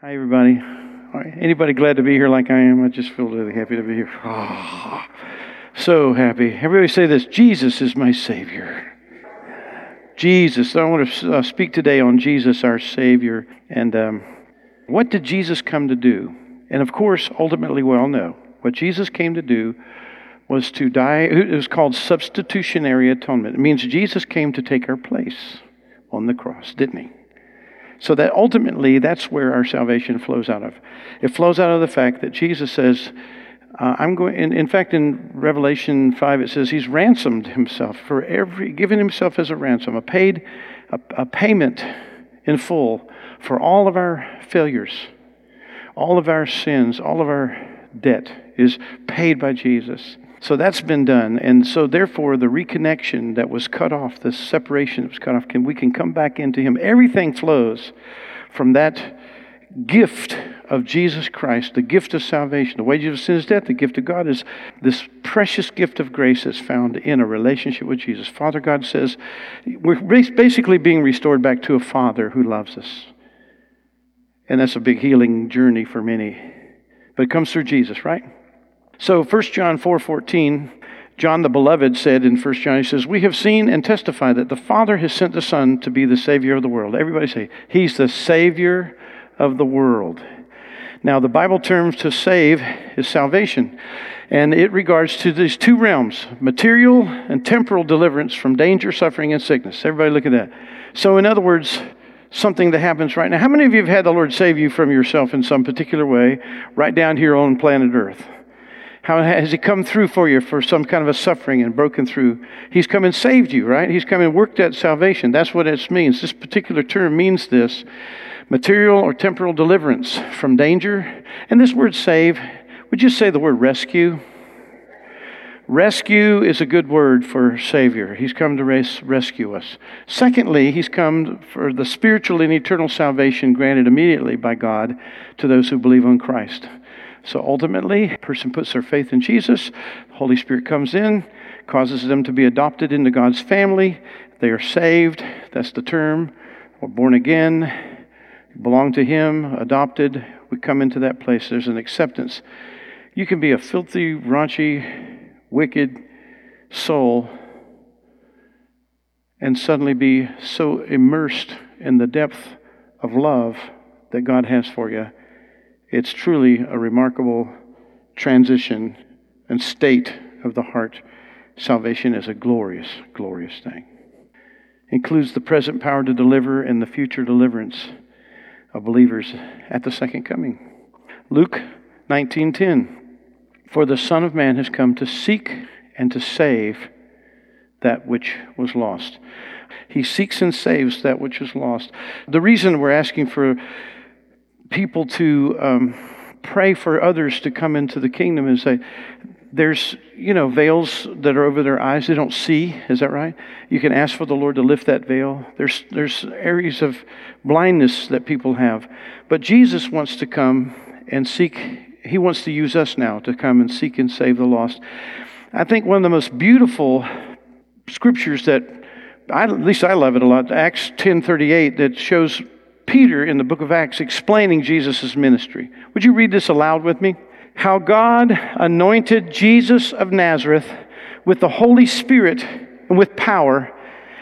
Hi, everybody. Anybody glad to be here like I am? I just feel really happy to be here. Oh, so happy. Everybody say this Jesus is my Savior. Jesus. I want to uh, speak today on Jesus, our Savior. And um, what did Jesus come to do? And of course, ultimately, we all know what Jesus came to do was to die. It was called substitutionary atonement. It means Jesus came to take our place on the cross, didn't he? So that ultimately, that's where our salvation flows out of. It flows out of the fact that Jesus says, uh, I'm going, in, in, fact, in Revelation 5, it says he's ransomed himself for every, given himself as a ransom, a paid, a, a payment in full for all of our failures, all of our sins, all of our debt is paid by Jesus. So that's been done. And so, therefore, the reconnection that was cut off, the separation that was cut off, can, we can come back into Him. Everything flows from that gift of Jesus Christ, the gift of salvation. The wages of sin is death. The gift of God is this precious gift of grace that's found in a relationship with Jesus. Father God says we're basically being restored back to a Father who loves us. And that's a big healing journey for many. But it comes through Jesus, right? So 1 John 4:14, John the beloved said in 1 John, he says, "We have seen and testify that the Father has sent the Son to be the Savior of the world." Everybody say, He's the Savior of the world. Now, the Bible term to save is salvation, and it regards to these two realms material and temporal deliverance from danger, suffering, and sickness. Everybody look at that. So, in other words, something that happens right now. How many of you have had the Lord save you from yourself in some particular way right down here on planet Earth? How has He come through for you for some kind of a suffering and broken through? He's come and saved you, right? He's come and worked at salvation. That's what it means. This particular term means this material or temporal deliverance from danger. And this word save, would you say the word rescue? Rescue is a good word for Savior. He's come to res- rescue us. Secondly, He's come for the spiritual and eternal salvation granted immediately by God to those who believe on Christ. So ultimately, a person puts their faith in Jesus, the Holy Spirit comes in, causes them to be adopted into God's family. They are saved, that's the term, or born again, belong to Him, adopted. We come into that place. There's an acceptance. You can be a filthy, raunchy, wicked soul and suddenly be so immersed in the depth of love that God has for you it's truly a remarkable transition and state of the heart. Salvation is a glorious, glorious thing. Includes the present power to deliver and the future deliverance of believers at the second coming. Luke 19:10 For the son of man has come to seek and to save that which was lost. He seeks and saves that which is lost. The reason we're asking for people to um, pray for others to come into the kingdom and say, there's, you know, veils that are over their eyes they don't see. Is that right? You can ask for the Lord to lift that veil. There's, there's areas of blindness that people have. But Jesus wants to come and seek, He wants to use us now to come and seek and save the lost. I think one of the most beautiful scriptures that, I, at least I love it a lot, Acts 10.38, that shows Peter in the book of Acts explaining Jesus' ministry. Would you read this aloud with me? How God anointed Jesus of Nazareth with the Holy Spirit and with power.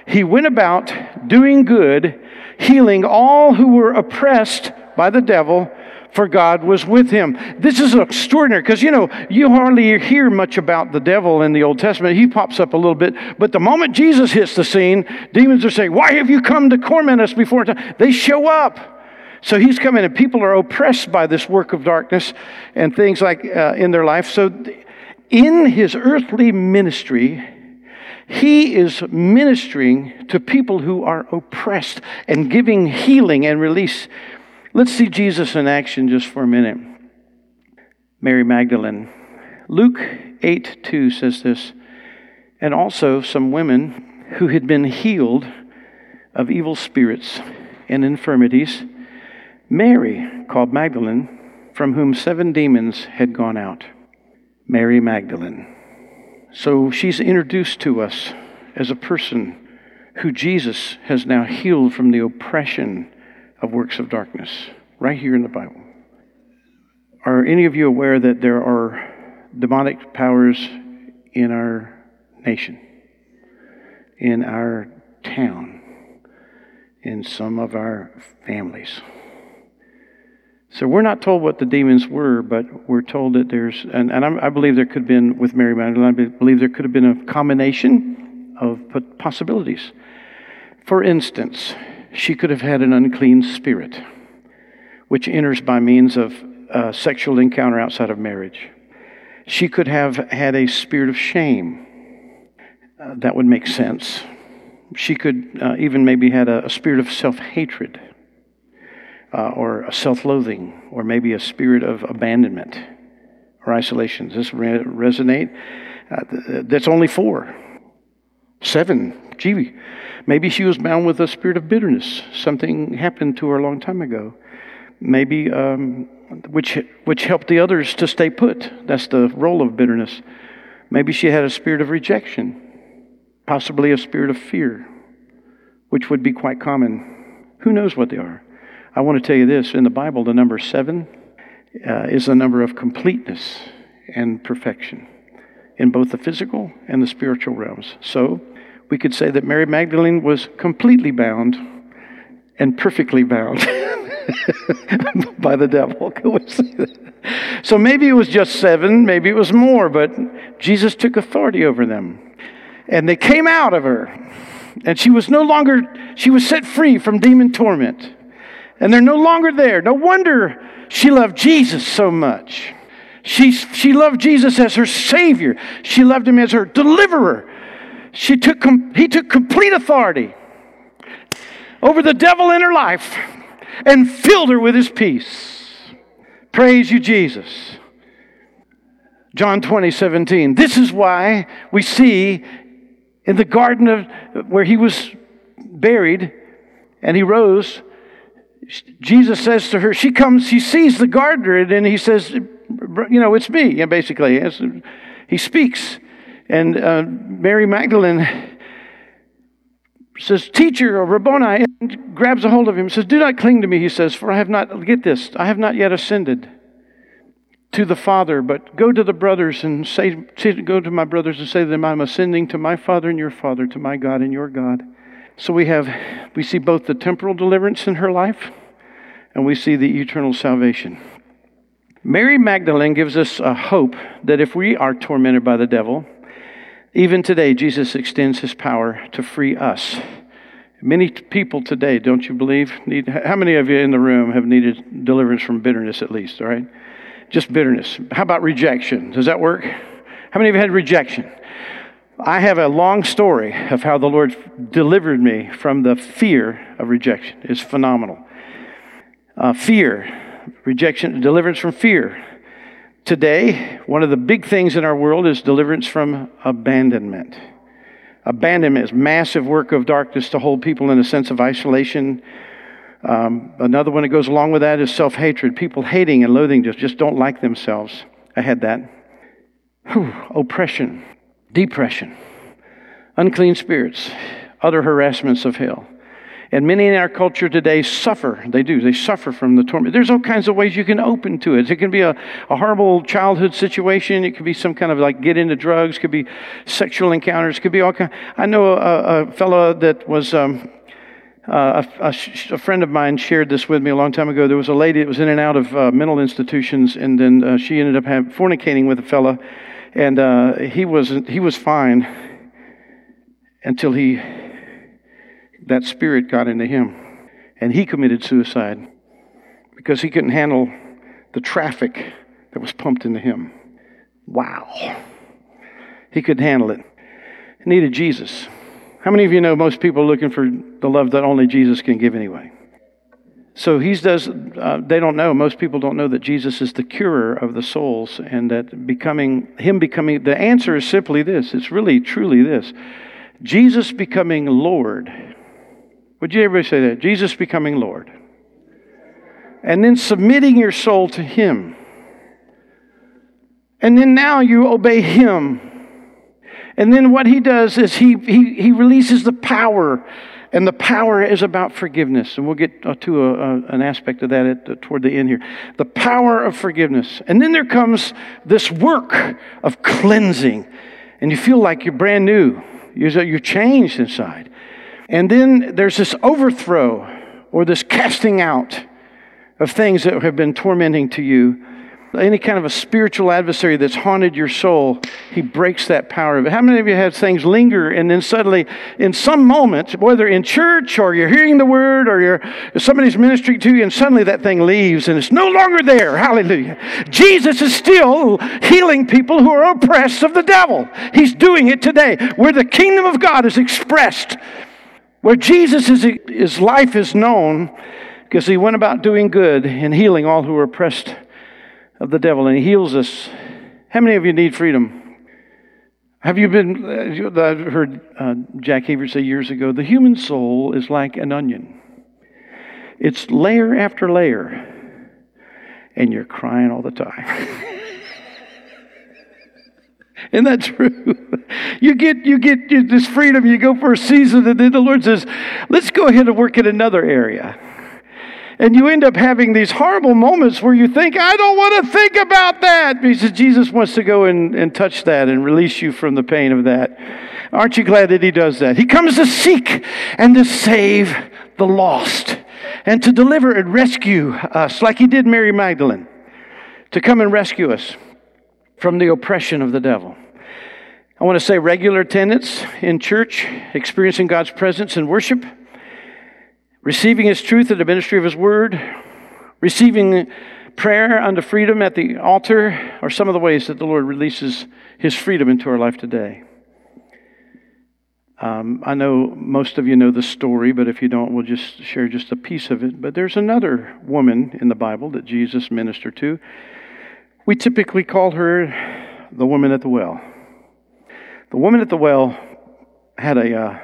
He went about doing good, healing all who were oppressed by the devil for God was with him. This is extraordinary because, you know, you hardly hear much about the devil in the Old Testament. He pops up a little bit. But the moment Jesus hits the scene, demons are saying, Why have you come to torment us before time? They show up. So he's coming, and people are oppressed by this work of darkness and things like uh, in their life. So, in his earthly ministry, he is ministering to people who are oppressed and giving healing and release Let's see Jesus in action just for a minute. Mary Magdalene. Luke 8 2 says this, and also some women who had been healed of evil spirits and infirmities. Mary, called Magdalene, from whom seven demons had gone out. Mary Magdalene. So she's introduced to us as a person who Jesus has now healed from the oppression of works of darkness. right here in the Bible. Are any of you aware that there are demonic powers in our nation, in our town, in some of our families? So we're not told what the demons were, but we're told that there's, and, and I, believe there could have been, with Mary Magdalene, I believe there could have been a combination of possibilities. For instance, she could have had an unclean spirit, which enters by means of a sexual encounter outside of marriage. She could have had a spirit of shame. Uh, that would make sense. She could uh, even maybe had a, a spirit of self hatred, uh, or a self loathing, or maybe a spirit of abandonment or isolation. Does this re- resonate? Uh, that's only four. Seven. Gee, maybe she was bound with a spirit of bitterness. Something happened to her a long time ago. Maybe um, which, which helped the others to stay put. That's the role of bitterness. Maybe she had a spirit of rejection, possibly a spirit of fear, which would be quite common. Who knows what they are? I want to tell you this in the Bible, the number seven uh, is the number of completeness and perfection in both the physical and the spiritual realms. So we could say that Mary Magdalene was completely bound and perfectly bound. by the devil. so maybe it was just seven, maybe it was more, but Jesus took authority over them. And they came out of her. And she was no longer, she was set free from demon torment. And they're no longer there. No wonder she loved Jesus so much. She, she loved Jesus as her Savior. She loved Him as her deliverer. She took, he took complete authority over the devil in her life and filled her with his peace. Praise you, Jesus. John 20, 17. This is why we see in the garden of where he was buried and he rose, Jesus says to her, she comes, she sees the gardener, and he says, you know, it's me, yeah, basically. He speaks. And uh, Mary Magdalene says, Teacher, Rabboni, and grabs a hold of him, says, Do not cling to me, he says, for I have not, get this, I have not yet ascended to the Father, but go to the brothers and say, go to my brothers and say to them, I'm ascending to my Father and your Father, to my God and your God. So we have, we see both the temporal deliverance in her life, and we see the eternal salvation. Mary Magdalene gives us a hope that if we are tormented by the devil, even today, Jesus extends his power to free us. Many people today, don't you believe, need, how many of you in the room have needed deliverance from bitterness at least, all right? Just bitterness. How about rejection? Does that work? How many of you had rejection? I have a long story of how the Lord delivered me from the fear of rejection. It's phenomenal. Uh, fear, rejection, deliverance from fear. Today, one of the big things in our world is deliverance from abandonment. Abandonment is massive work of darkness to hold people in a sense of isolation. Um, another one that goes along with that is self hatred. People hating and loathing just, just don't like themselves. I had that. Whew. Oppression, depression, unclean spirits, other harassments of hell. And many in our culture today suffer. They do. They suffer from the torment. There's all kinds of ways you can open to it. It can be a, a horrible childhood situation. It could be some kind of like get into drugs. It could be sexual encounters. It could be all kind. I know a, a fellow that was um, uh, a, a, a, friend of mine shared this with me a long time ago. There was a lady that was in and out of uh, mental institutions, and then uh, she ended up have, fornicating with a fella, and uh, he was he was fine until he that spirit got into him. And he committed suicide because he couldn't handle the traffic that was pumped into him. Wow. He couldn't handle it. He needed Jesus. How many of you know most people are looking for the love that only Jesus can give anyway? So he does. Uh, they don't know. Most people don't know that Jesus is the curer of the souls, and that becoming him becoming the answer is simply this. It's really truly this: Jesus becoming Lord would you ever say that? Jesus becoming Lord. And then submitting your soul to Him. And then now you obey Him. And then what He does is He, he, he releases the power And the power is about forgiveness. And we'll get uh, to a, a, an aspect of that at, toward the end here. The power of forgiveness. And then there comes this work of cleansing. And you feel like you're brand new, you're, you're changed inside. And then there's this overthrow or this casting out of things that have been tormenting to you any kind of a spiritual adversary that's haunted your soul, he breaks that power of it. How many of you have things linger and then suddenly, in some moment, whether in church or you're hearing the word or you're somebody's ministering to you, and suddenly that thing leaves and it's no longer there? Hallelujah. Jesus is still healing people who are oppressed of the devil. He's doing it today, where the kingdom of God is expressed, where Jesus is, his life is known because he went about doing good and healing all who were oppressed of the devil and he heals us. How many of you need freedom? Have you been, uh, I heard uh, Jack Hayford say years ago, the human soul is like an onion. It's layer after layer, and you're crying all the time. Isn't that true? You get you get this freedom, you go for a season, and then the Lord says, let's go ahead and work in another area. And you end up having these horrible moments where you think, I don't want to think about that. Because Jesus wants to go and, and touch that and release you from the pain of that. Aren't you glad that He does that? He comes to seek and to save the lost and to deliver and rescue us, like He did Mary Magdalene, to come and rescue us from the oppression of the devil. I want to say regular attendance in church, experiencing God's presence in worship receiving His truth in the ministry of His word, receiving prayer unto freedom at the altar are some of the ways that the Lord releases His freedom into our life today. Um, I know most of you know the story, but if you don't, we'll just share just a piece of it. But there's another woman in the Bible that Jesus ministered to. We typically call her the woman at the well. The woman at the well had a uh,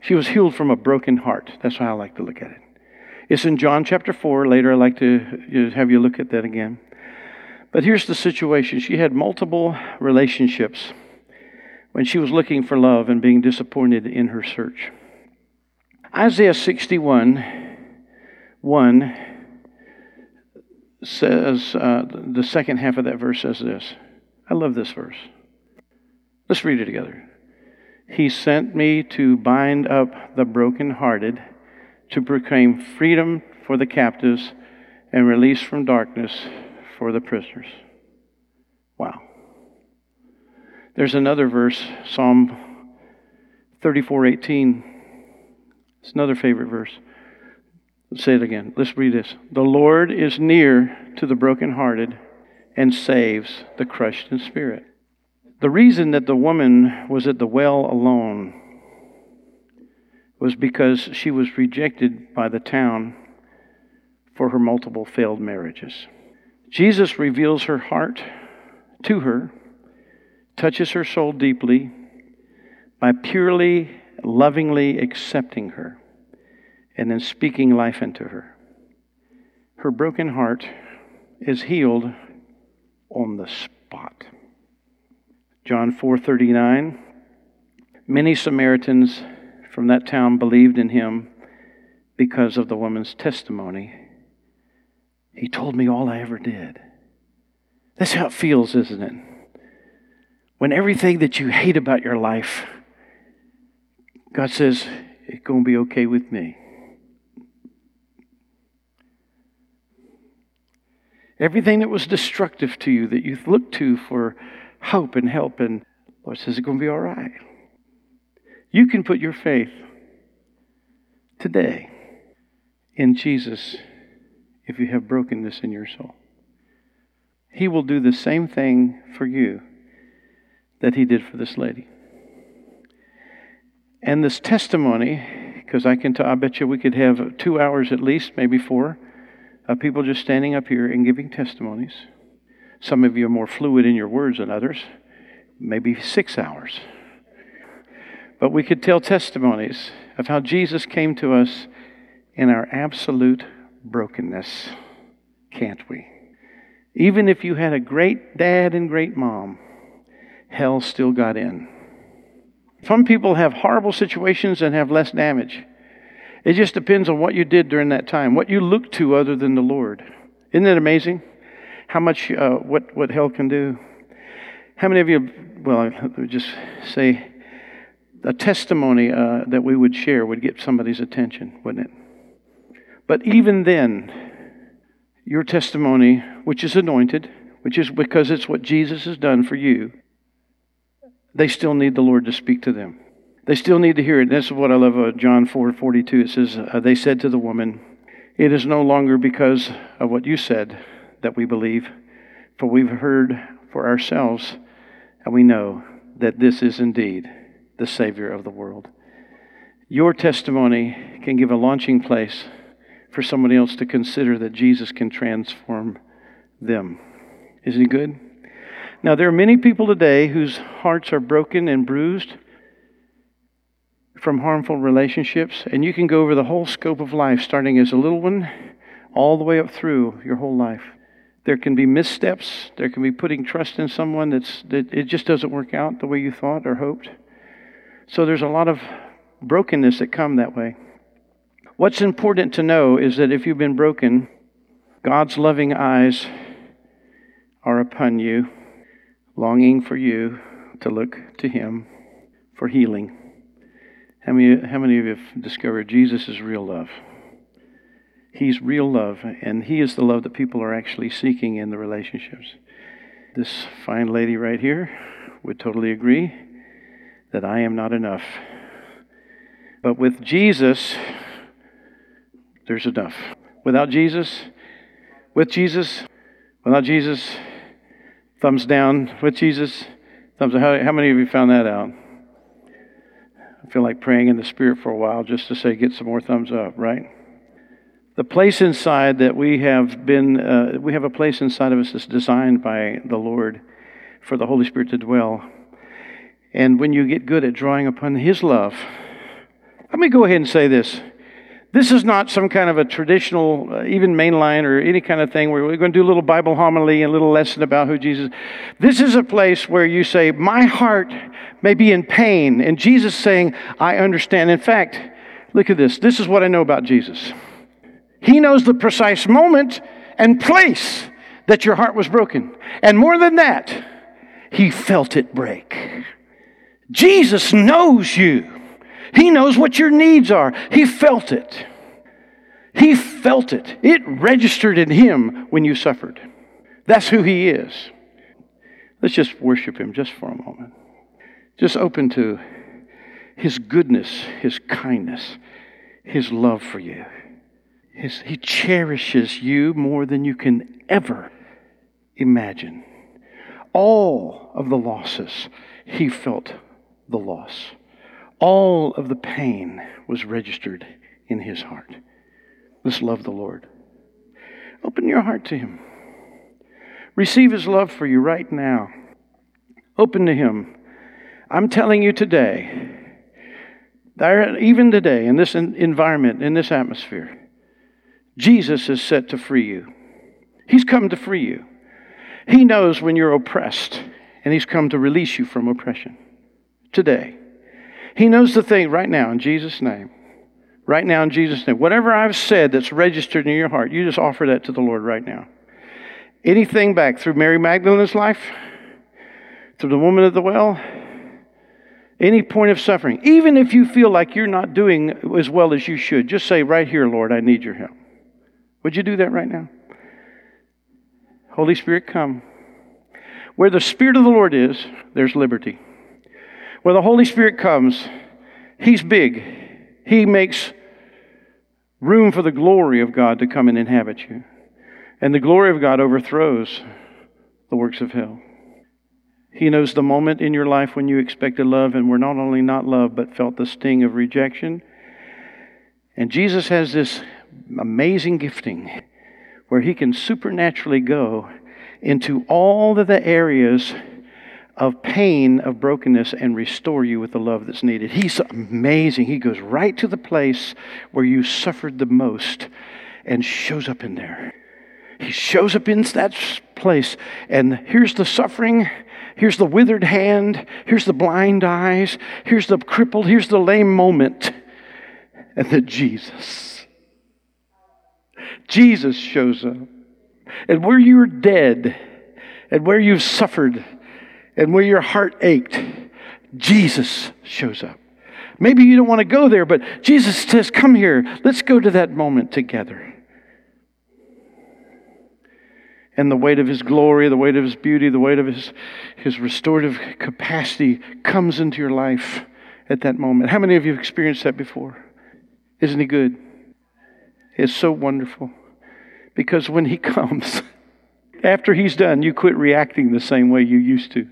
she was healed from a broken heart. That's how I like to look at it. It's in John chapter 4. Later, I'd like to have you look at that again. But here's the situation she had multiple relationships when she was looking for love and being disappointed in her search. Isaiah 61 1 says, uh, the second half of that verse says this. I love this verse. Let's read it together. He sent me to bind up the brokenhearted, to proclaim freedom for the captives, and release from darkness for the prisoners. Wow. There's another verse, Psalm 34:18. It's another favorite verse. Let's say it again. Let's read this. The Lord is near to the brokenhearted and saves the crushed in spirit. The reason that the woman was at the well alone was because she was rejected by the town for her multiple failed marriages. Jesus reveals her heart to her, touches her soul deeply by purely, lovingly accepting her and then speaking life into her. Her broken heart is healed on the spot. John 4:39 Many Samaritans from that town believed in him because of the woman's testimony. He told me all I ever did. That's how it feels, isn't it? When everything that you hate about your life, God says, it's going to be okay with me. Everything that was destructive to you, that you looked to for hope and help. And Lord says, it's going to be all right. You can put your faith today in Jesus if you have brokenness in your soul. He will do the same thing for you that he did for this lady. And this testimony, because I can, I bet you we could have two hours at least, maybe four, of people just standing up here and giving testimonies. Some of you are more fluid in your words than others, maybe six hours. But we could tell testimonies of how Jesus came to us in our absolute brokenness, can't we? Even if you had a great dad and great mom, hell still got in. Some people have horrible situations and have less damage. It just depends on what you did during that time, what you looked to other than the Lord. Isn't it amazing how much uh, what what hell can do? How many of you? Well, let me just say a testimony uh, that we would share would get somebody's attention, wouldn't it? But even then, your testimony, which is anointed, which is because it's what Jesus has done for you, they still need the Lord to speak to them. They still need to hear it. This is what I love about John 4 42. It says, uh, They said to the woman, It is no longer because of what you said that we believe, for we've heard for ourselves, and we know that this is indeed the Savior of the world. Your testimony can give a launching place for somebody else to consider that Jesus can transform them. Isn't he good? Now, there are many people today whose hearts are broken and bruised from harmful relationships, and you can go over the whole scope of life, starting as a little one, all the way up through your whole life. There can be missteps. There can be putting trust in someone that's that it just doesn't work out the way you thought or hoped. So there's a lot of brokenness that come that way. What's important to know is that if you've been broken, God's loving eyes are upon you, longing for you to look to Him for healing. How many, how many of you have discovered Jesus is real love? He's real love, and He is the love that people are actually seeking in the relationships. This fine lady right here would totally agree that I am not enough. But with Jesus, there's enough. Without Jesus, with Jesus, without Jesus, thumbs down. With Jesus, thumbs up. How, how many of you found that out? I feel like praying in the Spirit for a while just to say, get some more thumbs up, right? The place inside that we have been, uh, we have a place inside of us that's designed by the Lord for the Holy Spirit to dwell. And when you get good at drawing upon His love, let me go ahead and say this. This is not some kind of a traditional, uh, even mainline or any kind of thing where we're going to do a little Bible homily and a little lesson about who Jesus. is. This is a place where you say, "My heart may be in pain," and Jesus saying, "I understand." In fact, look at this. This is what I know about Jesus. He knows the precise moment and place that your heart was broken, and more than that, He felt it break. Jesus knows you. He knows what your needs are. He felt it. He felt it. It registered in him when you suffered. That's who he is. Let's just worship him just for a moment. Just open to his goodness, his kindness, his love for you. His, he cherishes you more than you can ever imagine. All of the losses, he felt the loss. All of the pain was registered in his heart. Let's love the Lord. Open your heart to him. Receive his love for you right now. Open to him. I'm telling you today, there, even today, in this environment, in this atmosphere, Jesus is set to free you. He's come to free you. He knows when you're oppressed, and He's come to release you from oppression today. He knows the thing right now in Jesus' name. Right now in Jesus' name. Whatever I've said that's registered in your heart, you just offer that to the Lord right now. Anything back through Mary Magdalene's life, through the woman at the well, any point of suffering, even if you feel like you're not doing as well as you should, just say, Right here, Lord, I need your help. Would you do that right now? Holy Spirit, come. Where the Spirit of the Lord is, there's liberty. Where the Holy Spirit comes, He's big. He makes room for the glory of God to come and inhabit you. And the glory of God overthrows the works of hell. He knows the moment in your life when you expected love and were not only not loved, but felt the sting of rejection. And Jesus has this amazing gifting where he can supernaturally go into all of the areas of pain, of brokenness, and restore you with the love that's needed. He's amazing. He goes right to the place where you suffered the most and shows up in there. He shows up in that place, and here's the suffering, here's the withered hand, here's the blind eyes, here's the crippled, here's the lame moment. And then Jesus. Jesus shows up. And where you're dead, and where you've suffered, and where your heart ached, Jesus shows up. Maybe you don't want to go there, but Jesus says, Come here. Let's go to that moment together. And the weight of his glory, the weight of his beauty, the weight of his, his restorative capacity comes into your life at that moment. How many of you have experienced that before? Isn't he good? It's so wonderful. Because when he comes, after he's done, you quit reacting the same way you used to.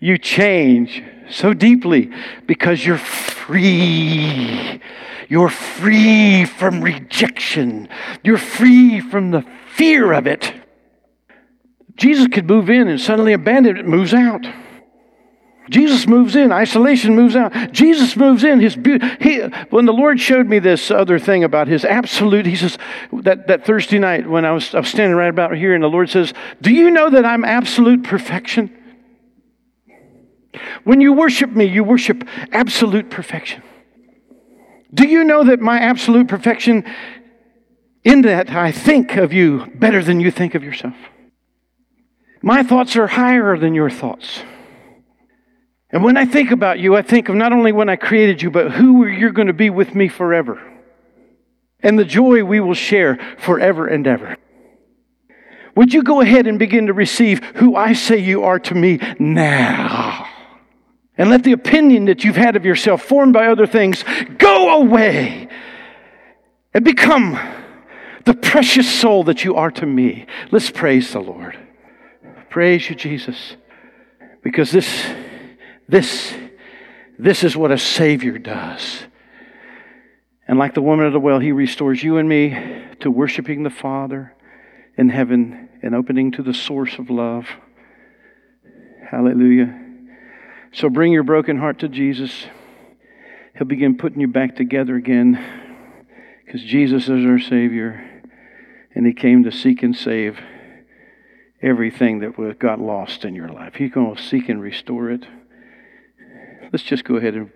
You change so deeply because you're free. You're free from rejection. You're free from the fear of it. Jesus could move in and suddenly abandon it, moves out. Jesus moves in, isolation moves out. Jesus moves in. His beauty. He, when the Lord showed me this other thing about His absolute, He says that, that Thursday night when I was, I was standing right about here, and the Lord says, "Do you know that I'm absolute perfection?" When you worship me, you worship absolute perfection. Do you know that my absolute perfection, in that I think of you better than you think of yourself? My thoughts are higher than your thoughts. And when I think about you, I think of not only when I created you, but who you're going to be with me forever. And the joy we will share forever and ever. Would you go ahead and begin to receive who I say you are to me now? And let the opinion that you've had of yourself, formed by other things, go away and become the precious soul that you are to me. Let's praise the Lord. Praise you, Jesus. Because this this, this is what a Savior does. And like the woman at the well, He restores you and me to worshiping the Father in heaven and opening to the source of love. Hallelujah. So bring your broken heart to Jesus. He'll begin putting you back together again because Jesus is our Savior and He came to seek and save everything that got lost in your life. He's going to seek and restore it. Let's just go ahead and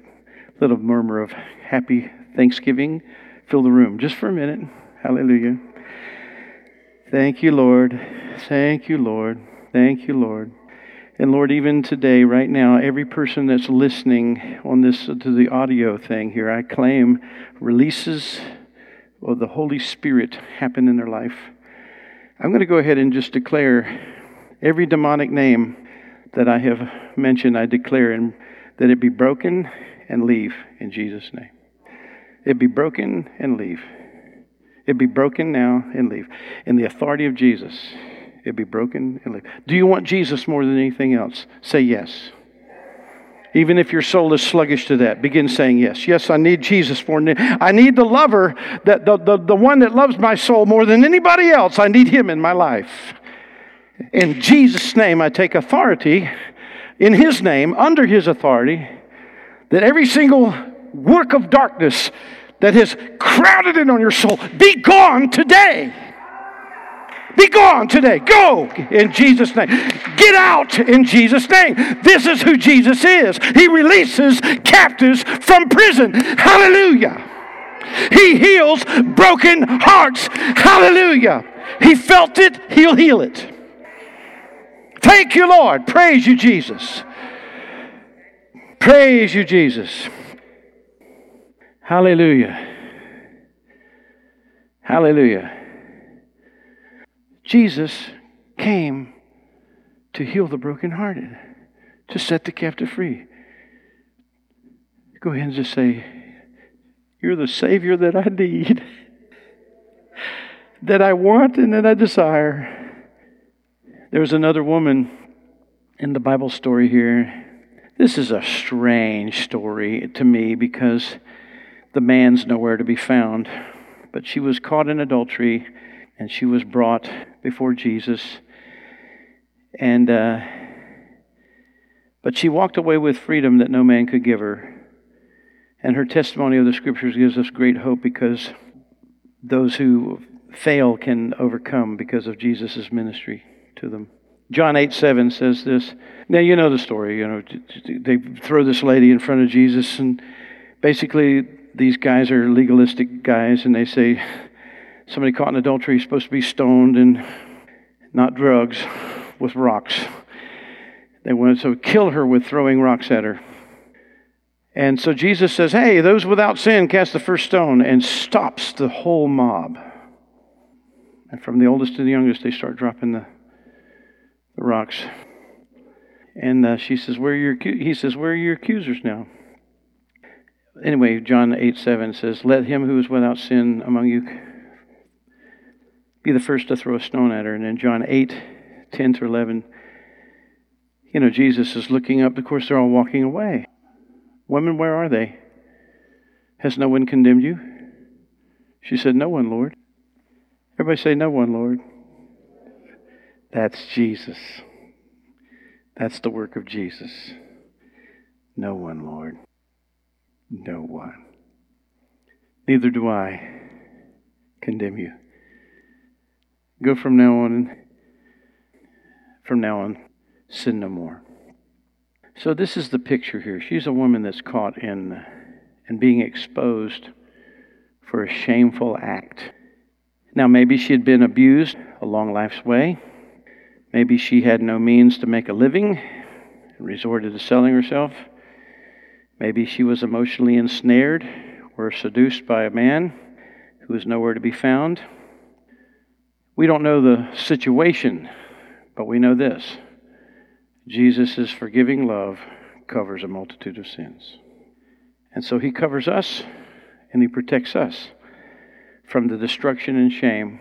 a murmur of happy Thanksgiving fill the room just for a minute. Hallelujah. Thank you, Lord. Thank you, Lord. Thank you, Lord. And Lord, even today, right now, every person that's listening on this uh, to the audio thing here, I claim releases of the Holy Spirit happen in their life. I'm going to go ahead and just declare every demonic name that I have mentioned, I declare and that it be broken and leave in Jesus' name. It be broken and leave. It be broken now and leave. In the authority of Jesus, it be broken and leave. Do you want Jesus more than anything else? Say yes. Even if your soul is sluggish to that, begin saying yes. Yes, I need Jesus than I need the lover, that the, the, the one that loves my soul more than anybody else. I need him in my life. In Jesus' name, I take authority in His name, under His authority, that every single work of darkness that has crowded in on your soul be gone today. Be gone today. Go in Jesus' name. Get out in Jesus' name. This is who Jesus is. He releases captives from prison. Hallelujah. He heals broken hearts. Hallelujah. He felt it, he'll heal it. Thank you, Lord. Praise you, Jesus. Praise you, Jesus. Hallelujah. Hallelujah. Jesus came to heal the brokenhearted, to set the captive free. Go ahead and just say, You're the Savior that I need, that I want, and that I desire. There was another woman in the Bible story here. This is a strange story to me because the man's nowhere to be found. But she was caught in adultery and she was brought before Jesus. And, uh, but she walked away with freedom that no man could give her. And her testimony of the scriptures gives us great hope because those who fail can overcome because of Jesus' ministry to them. John 8 7 says this. Now, you know the story. You know, they throw this lady in front of Jesus, and basically, these guys are legalistic guys, and they say somebody caught in adultery is supposed to be stoned and not drugs with rocks. They wanted to kill her with throwing rocks at her. And so Jesus says, Hey, those without sin cast the first stone, and stops the whole mob. And from the oldest to the youngest, they start dropping the, the rocks. And uh, she says, Where are your, he says, Where are your accusers now? Anyway, John 8 7 says, Let him who is without sin among you be the first to throw a stone at her. And then John 8 10 to 11, you know, Jesus is looking up. Of course, they're all walking away. Women, where are they? Has no one condemned you? She said, No one, Lord. Everybody say, No one, Lord. That's Jesus. That's the work of Jesus. No one, Lord. No one. Neither do I condemn you. Go from now on, from now on, sin no more. So this is the picture here. She's a woman that's caught in and being exposed for a shameful act. Now maybe she had been abused a long life's way. Maybe she had no means to make a living and resorted to selling herself. Maybe she was emotionally ensnared or seduced by a man who was nowhere to be found. We don't know the situation, but we know this Jesus' forgiving love covers a multitude of sins. And so he covers us and he protects us from the destruction and shame.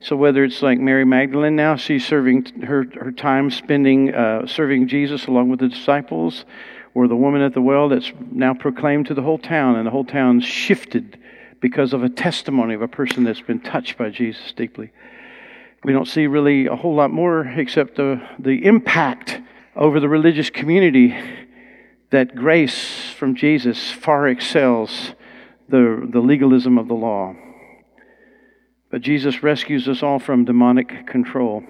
So whether it's like Mary Magdalene now, she's serving her, her time spending uh, serving Jesus along with the disciples, or the woman at the well that's now proclaimed to the whole town, and the whole town shifted because of a testimony of a person that's been touched by Jesus deeply. We don't see really a whole lot more except the, the impact over the religious community that grace from Jesus far excels the, the legalism of the law. But Jesus rescues us all from demonic control.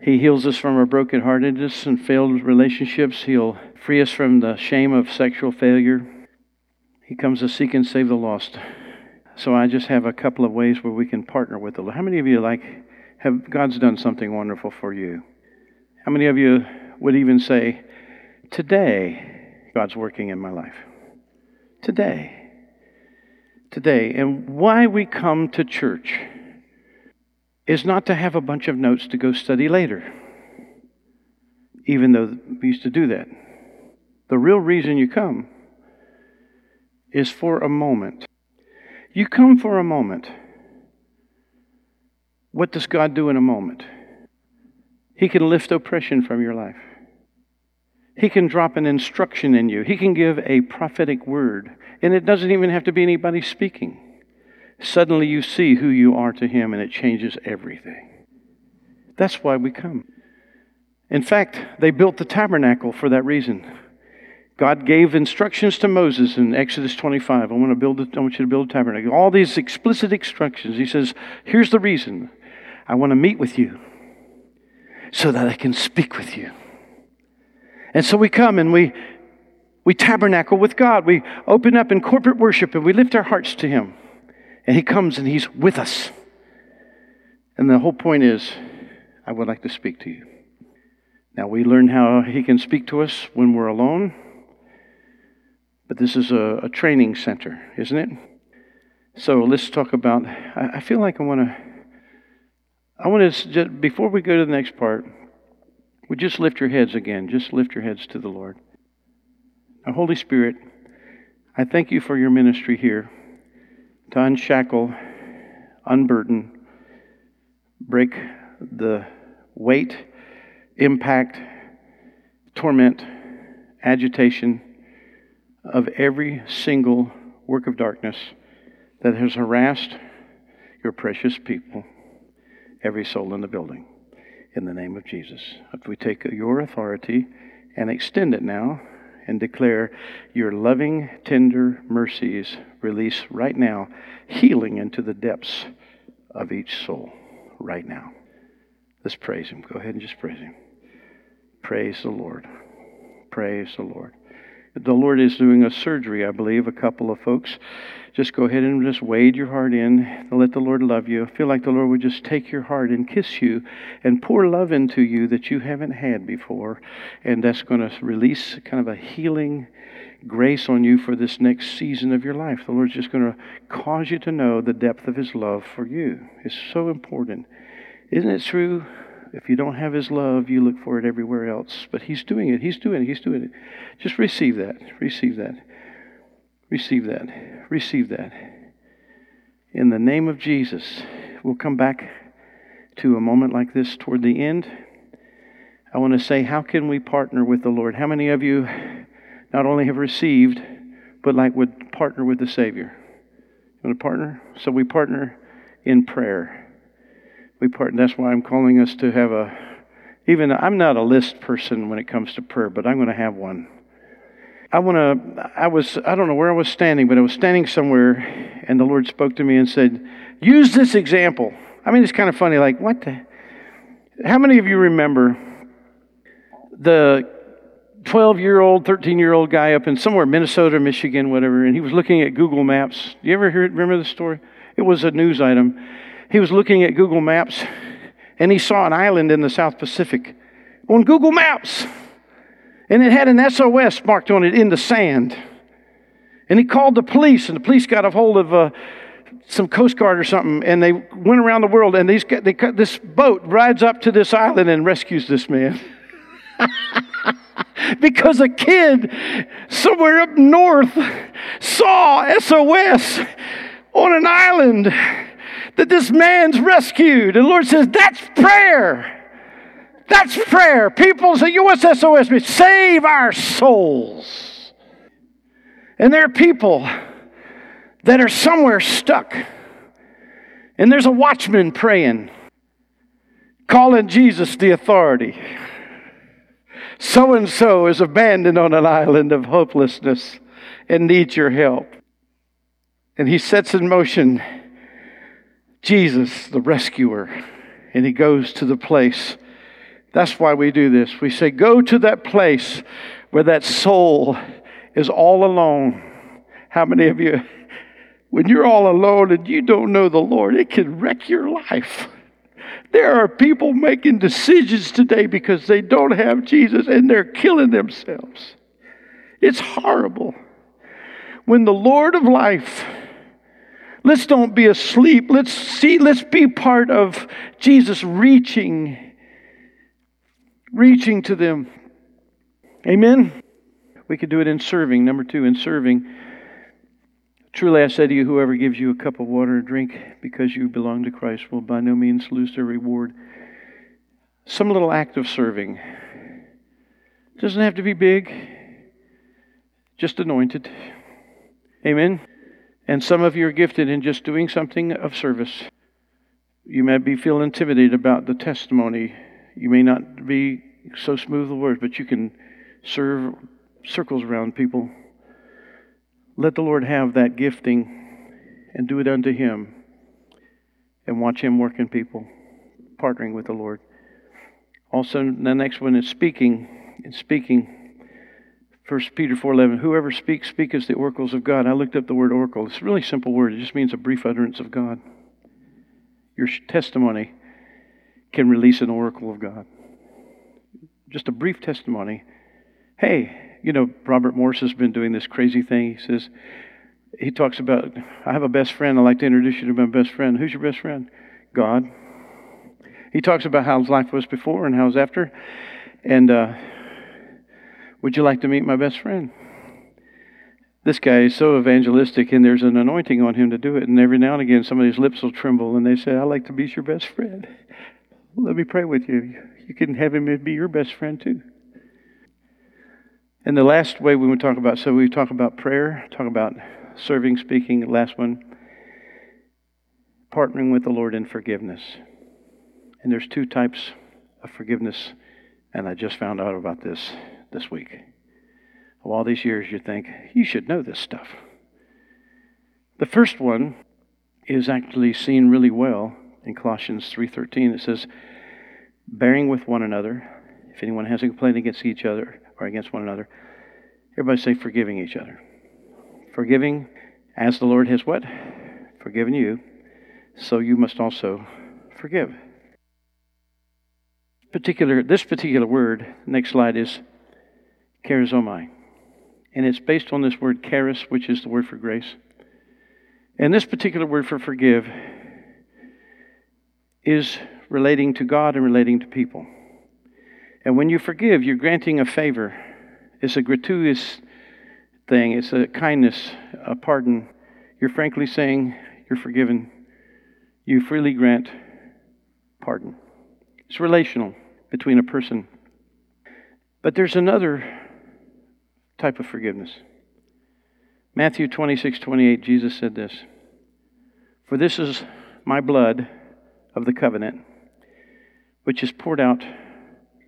He heals us from our brokenheartedness and failed relationships. He'll free us from the shame of sexual failure. He comes to seek and save the lost. So I just have a couple of ways where we can partner with the Lord. How many of you like have God's done something wonderful for you? How many of you would even say, Today, God's working in my life? Today. Today. And why we come to church is not to have a bunch of notes to go study later, even though we used to do that. The real reason you come is for a moment. You come for a moment what does God do in a moment? He can lift oppression from your life. He can drop an instruction in you. He can give a prophetic word. And it doesn't even have to be anybody speaking. Suddenly you see who you are to Him and it changes everything. That's why we come. In fact, they built the tabernacle for that reason. God gave instructions to Moses in Exodus 25. I want to build. A, I want you to build a tabernacle. All these explicit instructions. He says, "Here's the reason. I want to meet with you so that I can speak with you. And so we come and we, we tabernacle with God. We open up in corporate worship and we lift our hearts to Him. And He comes and He's with us. And the whole point is, I would like to speak to you. Now, we learn how He can speak to us when we're alone, but this is a, a training center, isn't it? So let's talk about. I, I feel like I want to I want to, before we go to the next part, would just lift your heads again. Just lift your heads to the Lord. Now, Holy Spirit, I thank you for your ministry here to unshackle, unburden, break the weight, impact, torment, agitation of every single work of darkness that has harassed your precious people every soul in the building in the name of Jesus. If we take your authority and extend it now and declare your loving, tender mercies release right now, healing into the depths of each soul right now. Let's praise Him. Go ahead and just praise Him. Praise the Lord. Praise the Lord. The Lord is doing a surgery, I believe, a couple of folks. Just go ahead and just wade your heart in let the Lord love you. I feel like the Lord would just take your heart and kiss you and pour love into you that you haven't had before. And that's going to release kind of a healing grace on you for this next season of your life. The Lord's just going to cause you to know the depth of His love for you. It's so important. Isn't it true? If you don't have His love, you look for it everywhere else. But He's doing it. He's doing it. He's doing it. Just receive that. Receive that. Receive that. Receive that. In the name of Jesus, we'll come back to a moment like this toward the end. I want to say, how can we partner with the Lord? How many of you not only have received, but like would partner with the Savior? You want to partner? So we partner in prayer we part. That's why I'm calling us to have a. Even I'm not a list person when it comes to prayer, but I'm going to have one. I want to. I was. I don't know where I was standing, but I was standing somewhere, and the Lord spoke to me and said, "Use this example." I mean, it's kind of funny. Like, what the? How many of you remember the 12 year old, 13 year old guy up in somewhere, Minnesota, Michigan, whatever, and he was looking at Google Maps. Do you ever hear, remember the story? It was a news item he was looking at Google Maps and he saw an island in the South Pacific on Google Maps. And it had an SOS marked on it in the sand. And he called the police, and the police got a hold of uh, some Coast Guard or something, and they went around the world. And these, they, this boat rides up to this island and rescues this man. because a kid somewhere up north saw SOS on an island that this man's rescued. And the Lord says, that's prayer. That's prayer. People say, what's SOS mean? Save our souls. And there are people that are somewhere stuck. And there's a watchman praying, calling Jesus the authority. So and so is abandoned on an island of hopelessness and needs your help. And he sets in motion Jesus, the rescuer, and he goes to the place. That's why we do this. We say, Go to that place where that soul is all alone. How many of you, when you're all alone and you don't know the Lord, it can wreck your life. There are people making decisions today because they don't have Jesus and they're killing themselves. It's horrible. When the Lord of life, Let's don't be asleep. Let's see, let's be part of Jesus reaching, reaching to them. Amen. We could do it in serving. Number two, in serving. Truly I say to you, whoever gives you a cup of water to drink because you belong to Christ will by no means lose their reward. Some little act of serving. Doesn't have to be big, just anointed. Amen. And some of you are gifted in just doing something of service. You may be feel intimidated about the testimony. You may not be so smooth the words, but you can serve circles around people. Let the Lord have that gifting and do it unto Him and watch Him work in people, partnering with the Lord. Also, the next one is speaking. In speaking, 1 Peter 4.11, whoever speaks, speaketh the oracles of God. I looked up the word oracle. It's a really simple word. It just means a brief utterance of God. Your testimony can release an oracle of God. Just a brief testimony. Hey, you know, Robert Morris has been doing this crazy thing. He says, he talks about, I have a best friend. I'd like to introduce you to my best friend. Who's your best friend? God. He talks about how his life was before and how it's after. And, uh, would you like to meet my best friend? This guy is so evangelistic, and there's an anointing on him to do it. And every now and again, somebody's lips will tremble, and they say, I'd like to be your best friend. Let me pray with you. You can have him be your best friend, too. And the last way we would talk about, so we talk about prayer, talk about serving, speaking. Last one, partnering with the Lord in forgiveness. And there's two types of forgiveness, and I just found out about this this week. Of all these years, you think, you should know this stuff. The first one is actually seen really well in Colossians 3.13. It says, bearing with one another, if anyone has a complaint against each other or against one another, Everybody say forgiving each other. Forgiving as the Lord has what? Forgiven you, so you must also forgive. Particular, this particular word, next slide, is charizomai. And it's based on this word charis, which is the word for grace. And this particular word for forgive is relating to God and relating to people. And when you forgive, you're granting a favor. It's a gratuitous thing, it's a kindness, a pardon. You're frankly saying you're forgiven. You freely grant pardon. It's relational between a person. But there's another type of forgiveness. Matthew 26, 28, Jesus said this For this is my blood of the covenant, which is poured out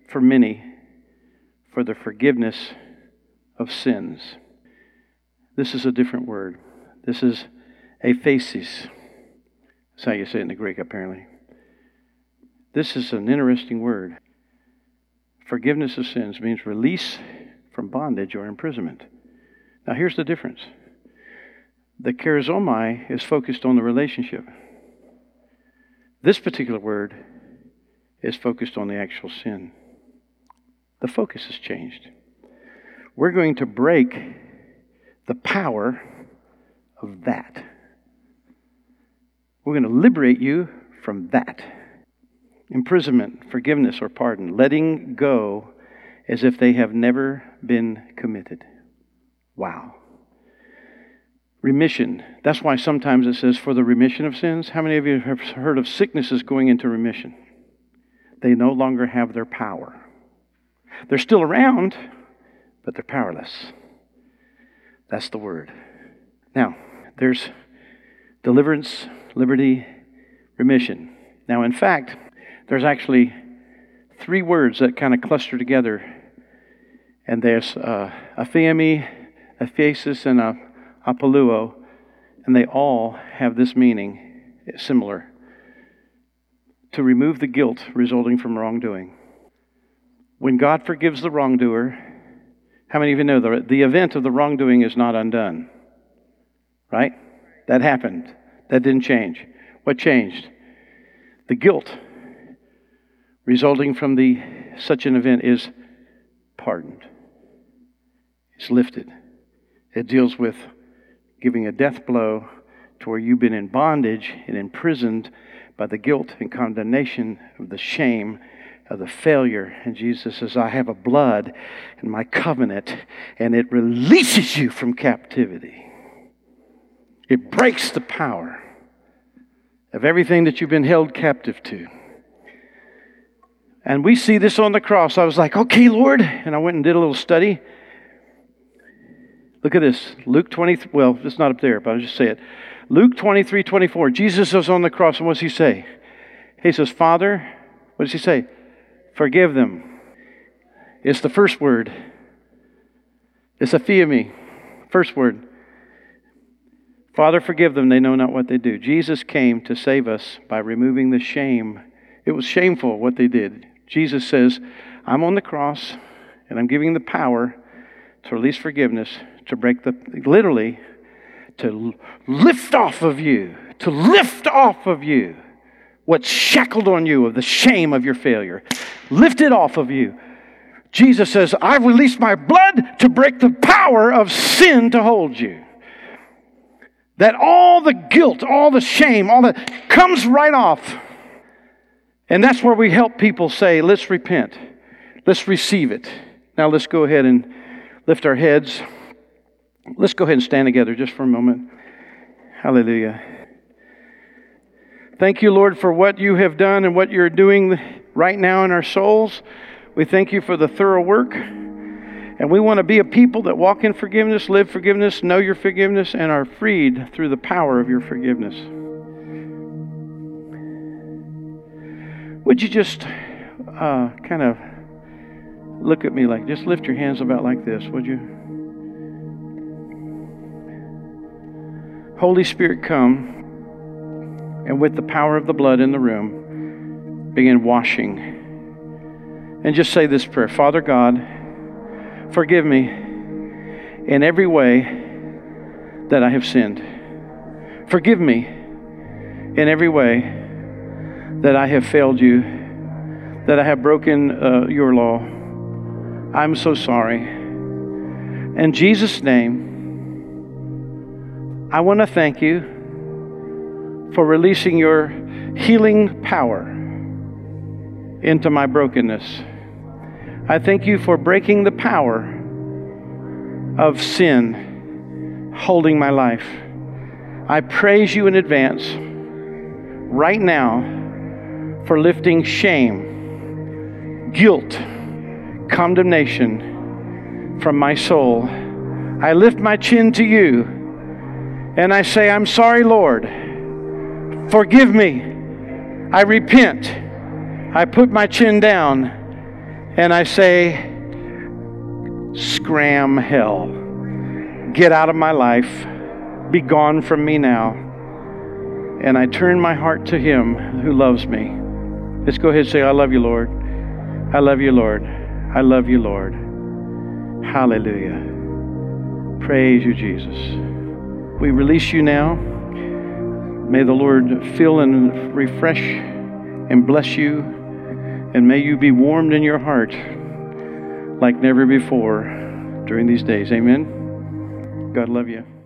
for many for the forgiveness of sins. This is a different word. This is aphesis. That's how you say it in the Greek, apparently. This is an interesting word. Forgiveness of sins means release from bondage or imprisonment. Now, here's the difference the charizomai is focused on the relationship. This particular word is focused on the actual sin. The focus has changed. We're going to break the power of that. We're going to liberate you from that. Imprisonment, forgiveness, or pardon, letting go as if they have never been committed. Wow. Remission. That's why sometimes it says for the remission of sins. How many of you have heard of sicknesses going into remission? They no longer have their power. They're still around, but they're powerless. That's the word. Now, there's deliverance, liberty, remission. Now, in fact, there's actually three words that kind of cluster together, and there's uh, aphiemi, aphesis, and a, apoluo, and they all have this meaning similar to remove the guilt resulting from wrongdoing. When God forgives the wrongdoer, how many of you know the, the event of the wrongdoing is not undone? Right? That happened. That didn't change. What changed? The guilt resulting from the such an event is pardoned. It's lifted. It deals with giving a death blow to where you've been in bondage and imprisoned by the guilt and condemnation of the shame of the failure. And Jesus says, I have a blood in my covenant, and it releases you from captivity. It breaks the power of everything that you've been held captive to. And we see this on the cross. I was like, okay, Lord. And I went and did a little study. Look at this. Luke 20, well, it's not up there, but I'll just say it. Luke 23, 24. Jesus is on the cross, and what does he say? He says, Father, what does he say? Forgive them. It's the first word. It's aphiemi. First word. Father, forgive them. They know not what they do. Jesus came to save us by removing the shame. It was shameful what they did. Jesus says, I'm on the cross and I'm giving the power to release forgiveness, to break the, literally, to lift off of you, to lift off of you what's shackled on you of the shame of your failure. Lift it off of you. Jesus says, I've released my blood to break the power of sin to hold you. That all the guilt, all the shame, all that comes right off. And that's where we help people say, let's repent. Let's receive it. Now let's go ahead and lift our heads. Let's go ahead and stand together just for a moment. Hallelujah. Thank you, Lord, for what you have done and what you're doing right now in our souls. We thank you for the thorough work. And we want to be a people that walk in forgiveness, live forgiveness, know your forgiveness, and are freed through the power of your forgiveness. Would you just uh, kind of look at me like, just lift your hands about like this, would you? Holy Spirit, come and with the power of the blood in the room, begin washing. And just say this prayer Father God, forgive me in every way that I have sinned. Forgive me in every way that I have failed you, that I have broken uh, your law. I'm so sorry. In Jesus' name, I want to thank you for releasing your healing power into my brokenness. I thank you for breaking the power of sin holding my life. I praise you in advance right now for lifting shame, guilt, condemnation from my soul. I lift my chin to you and I say, I'm sorry, Lord. Forgive me. I repent. I put my chin down and I say, Scram hell. Get out of my life. Be gone from me now. And I turn my heart to Him who loves me. Let's go ahead and say, I love you, Lord. I love you, Lord. I love you, Lord. Hallelujah. Praise you, Jesus. We release you now. May the Lord fill and refresh and bless you. And may you be warmed in your heart like never before during these days. Amen. God love you.